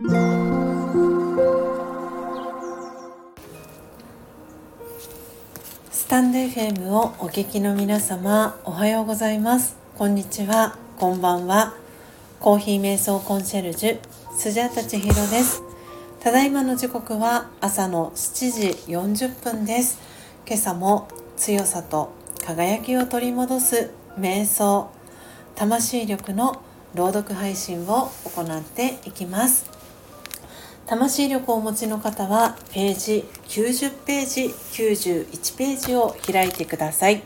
スタンド FM をお聞きの皆様おはようございます。こんにちは。こんばんは。コーヒー瞑想コンシェルジュスジャタチヒロです。ただいまの時刻は朝の7時40分です。今朝も強さと輝きを取り戻す瞑想魂力の朗読配信を行っていきます。魂力をお持ちの方はページ90ページ91ページを開いてください。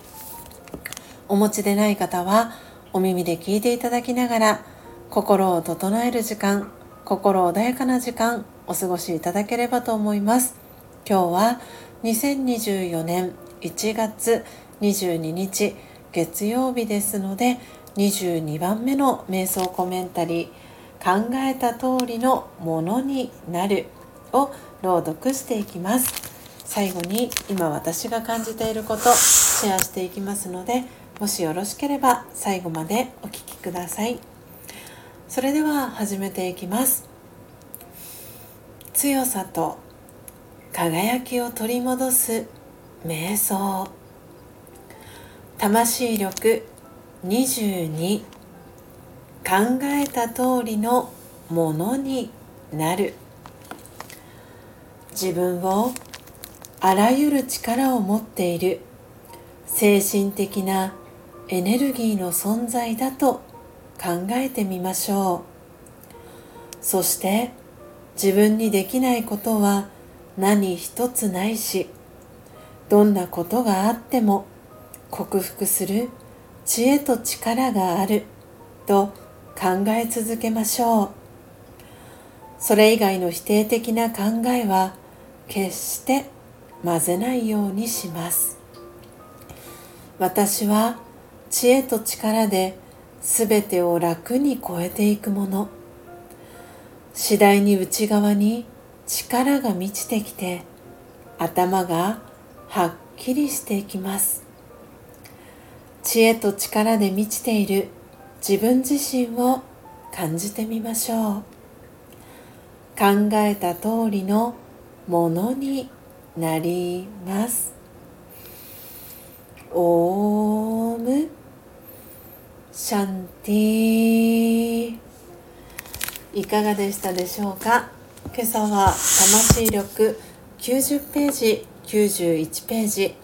お持ちでない方はお耳で聞いていただきながら心を整える時間心穏やかな時間お過ごしいただければと思います。今日は2024年1月22日月曜日ですので22番目の瞑想コメンタリー考えた通りのものになるを朗読していきます。最後に今私が感じていることシェアしていきますのでもしよろしければ最後までお聴きください。それでは始めていきます。強さと輝きを取り戻す瞑想。魂力22考えた通りのものになる。自分をあらゆる力を持っている。精神的なエネルギーの存在だと考えてみましょう。そして自分にできないことは何一つないしどんなことがあっても克服する知恵と力があると考え続けましょう。それ以外の否定的な考えは決して混ぜないようにします。私は知恵と力で全てを楽に超えていくもの。次第に内側に力が満ちてきて頭がはっきりしていきます。知恵と力で満ちている自分自身を感じてみましょう。考えた通りのものになります。オームシャンティ。いかがでしたでしょうか？今朝は魂力90ページ91ページ。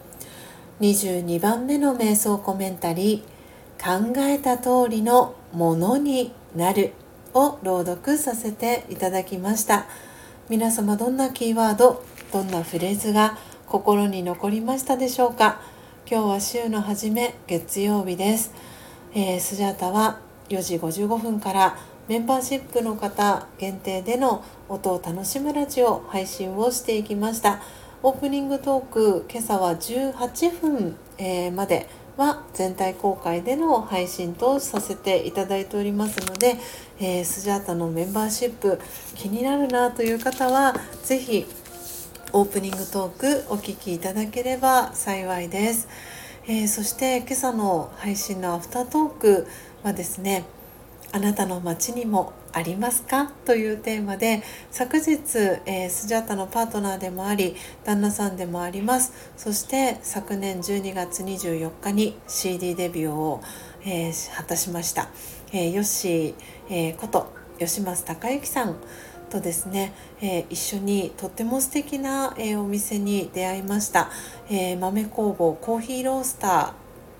22番目の瞑想コメンタリー。考えた通りのものになるを朗読させていただきました。皆様どんなキーワードどんなフレーズが心に残りましたでしょうか。今日は週の初め月曜日です、えー、スジャータは4時55分からメンバーシップの方限定での音を楽しむラジオ配信をしていきました。オープニングトーク今朝は18分、えー、までは全体公開での配信とさせていただいておりますので、えー、スジャータのメンバーシップ気になるなという方は是非オープニングトークお聴きいただければ幸いです、えー、そして今朝の配信のアフタートークはですねあなたの街にもありますか？というテーマで昨日、えー、スジャータのパートナーでもあり旦那さんでもあります。そして昨年12月24日に CD デビューを、えー、果たしました、えー、ヨッシー、えー、こと吉松隆之さんとですね、えー、一緒にとっても素敵な、えー、お店に出会いました、えー、豆工房コーヒーロースター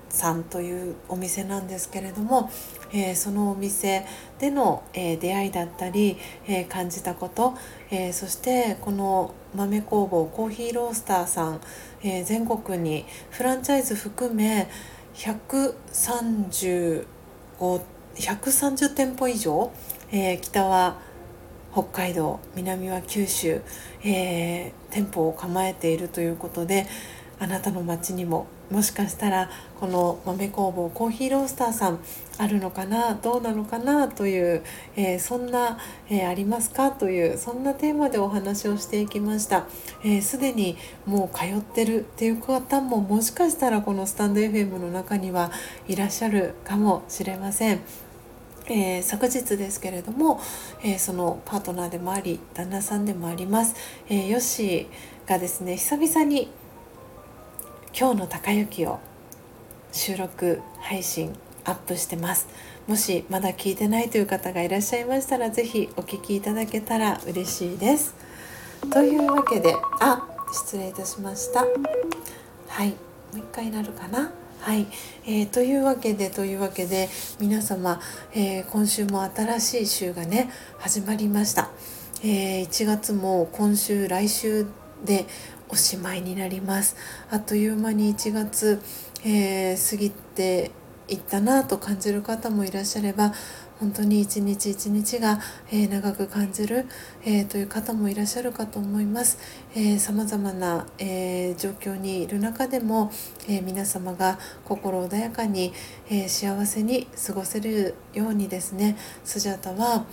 さんというお店なんですけれども、えー、そのお店での、えー、出会いだったり、えー、感じたこと、えそしてこの豆工房コーヒーロースターさん、え全国にフランチャイズ含め135 130店舗以上、え北は北海道南は九州、え店舗を構えているということであなたの街にももしかしたらこの豆工房コーヒーロースターさんあるのかなどうなのかなという、えー、そんな、えー、ありますかというそんなテーマでお話をしていきましたすで、ー、にもう通ってるっていう方ももしかしたらこのスタンド FM の中にはいらっしゃるかもしれません。えー、昨日ですけれども、えー、そのパートナーでもあり旦那さんでもあります、えー、ヨッシーがですね久々に「今日の高雪」を収録配信アップしてます。もしまだ聞いてないという方がいらっしゃいましたら是非お聞きいただけたら嬉しいです。というわけであ失礼いたしました。はい。もう一回なるかな？はい、えー、というわけでというわけで皆様、えー、今週も新しい週がね始まりました、えー、1月も今週来週でおしまいになります。あっという間に1月、え過ぎていったなと感じる方もいらっしゃれば本当に一日一日が、えー、長く感じる、えー、という方もいらっしゃるかと思います。さまざまな、えー、状況にいる中でも、え皆様が心穏やかに、え幸せに過ごせるようにですねスジャタは、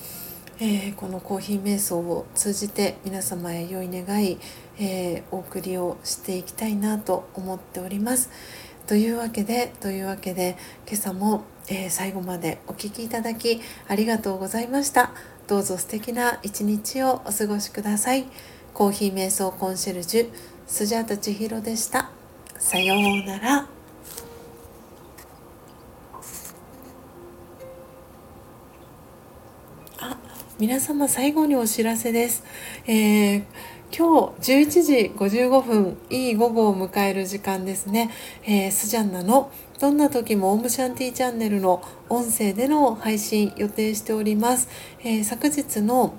えこのコーヒー瞑想を通じて皆様へ良い願い、えお送りをしていきたいなと思っております。というわけでというわけで今朝も、えー、最後までお聴きいただきありがとうございました。どうぞ素敵な一日をお過ごしください。コーヒー瞑想コンシェルジュスジャータ千尋でした。さようなら。皆様最後にお知らせです、えー今日11時55分いい午後を迎える時間ですね、えー、スジャンナのどんな時もオームシャンティチャンネルの音声での配信予定しております、えー、昨日の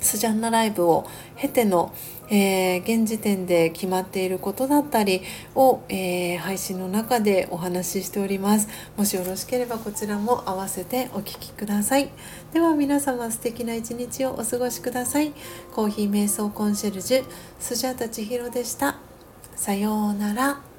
スジャンナライブを経ての、えー、現時点で決まっていることだったりを、えー、配信の中でお話ししております。もしよろしければこちらも合わせてお聴きください。では皆様素敵な一日をお過ごしください。コーヒー瞑想コンシェルジュスジャタチヒロでした。さようなら。